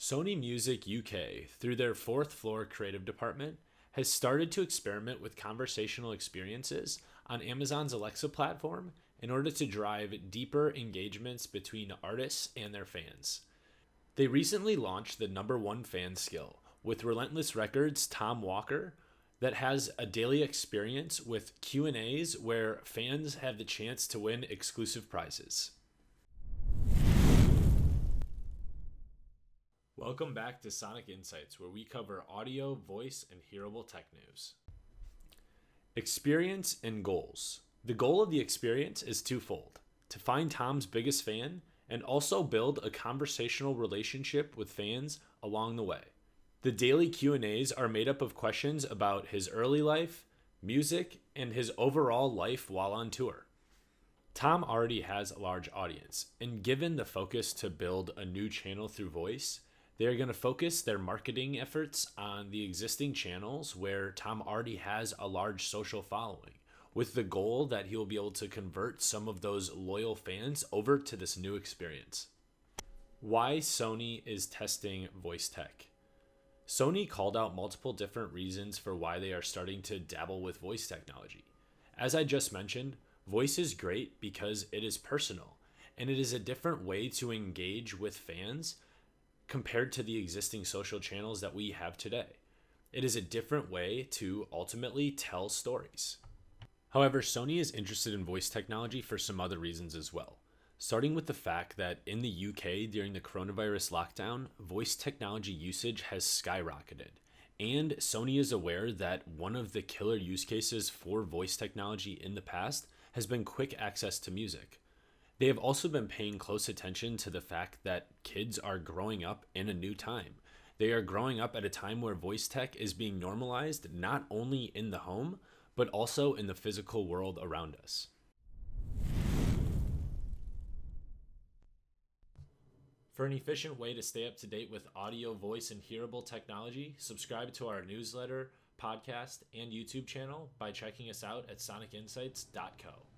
Sony Music UK, through their fourth floor creative department, has started to experiment with conversational experiences on Amazon's Alexa platform in order to drive deeper engagements between artists and their fans. They recently launched the number one fan skill with Relentless Records' Tom Walker that has a daily experience with Q&As where fans have the chance to win exclusive prizes. Welcome back to Sonic Insights, where we cover audio, voice, and hearable tech news. Experience and goals. The goal of the experience is twofold to find Tom's biggest fan and also build a conversational relationship with fans along the way. The daily Q&As are made up of questions about his early life, music, and his overall life while on tour. Tom already has a large audience, and given the focus to build a new channel through voice, they are going to focus their marketing efforts on the existing channels where Tom already has a large social following with the goal that he will be able to convert some of those loyal fans over to this new experience. Why Sony is testing voice tech. Sony called out multiple different reasons for why they are starting to dabble with voice technology. As I just mentioned, voice is great because it is personal and it is a different way to engage with fans compared to the existing social channels that we have today. It is a different way to ultimately tell stories. However, Sony is interested in voice technology for some other reasons as well. Starting with the fact that in the UK during the coronavirus lockdown, voice technology usage has skyrocketed. And Sony is aware that one of the killer use cases for voice technology in the past has been quick access to music. They have also been paying close attention to the fact that kids are growing up in a new time. They are growing up at a time where voice tech is being normalized not only in the home, but also in the physical world around us. For an efficient way to stay up to date with audio, voice, and hearable technology, subscribe to our newsletter, podcast, and YouTube channel by checking us out at sonicinsights.co.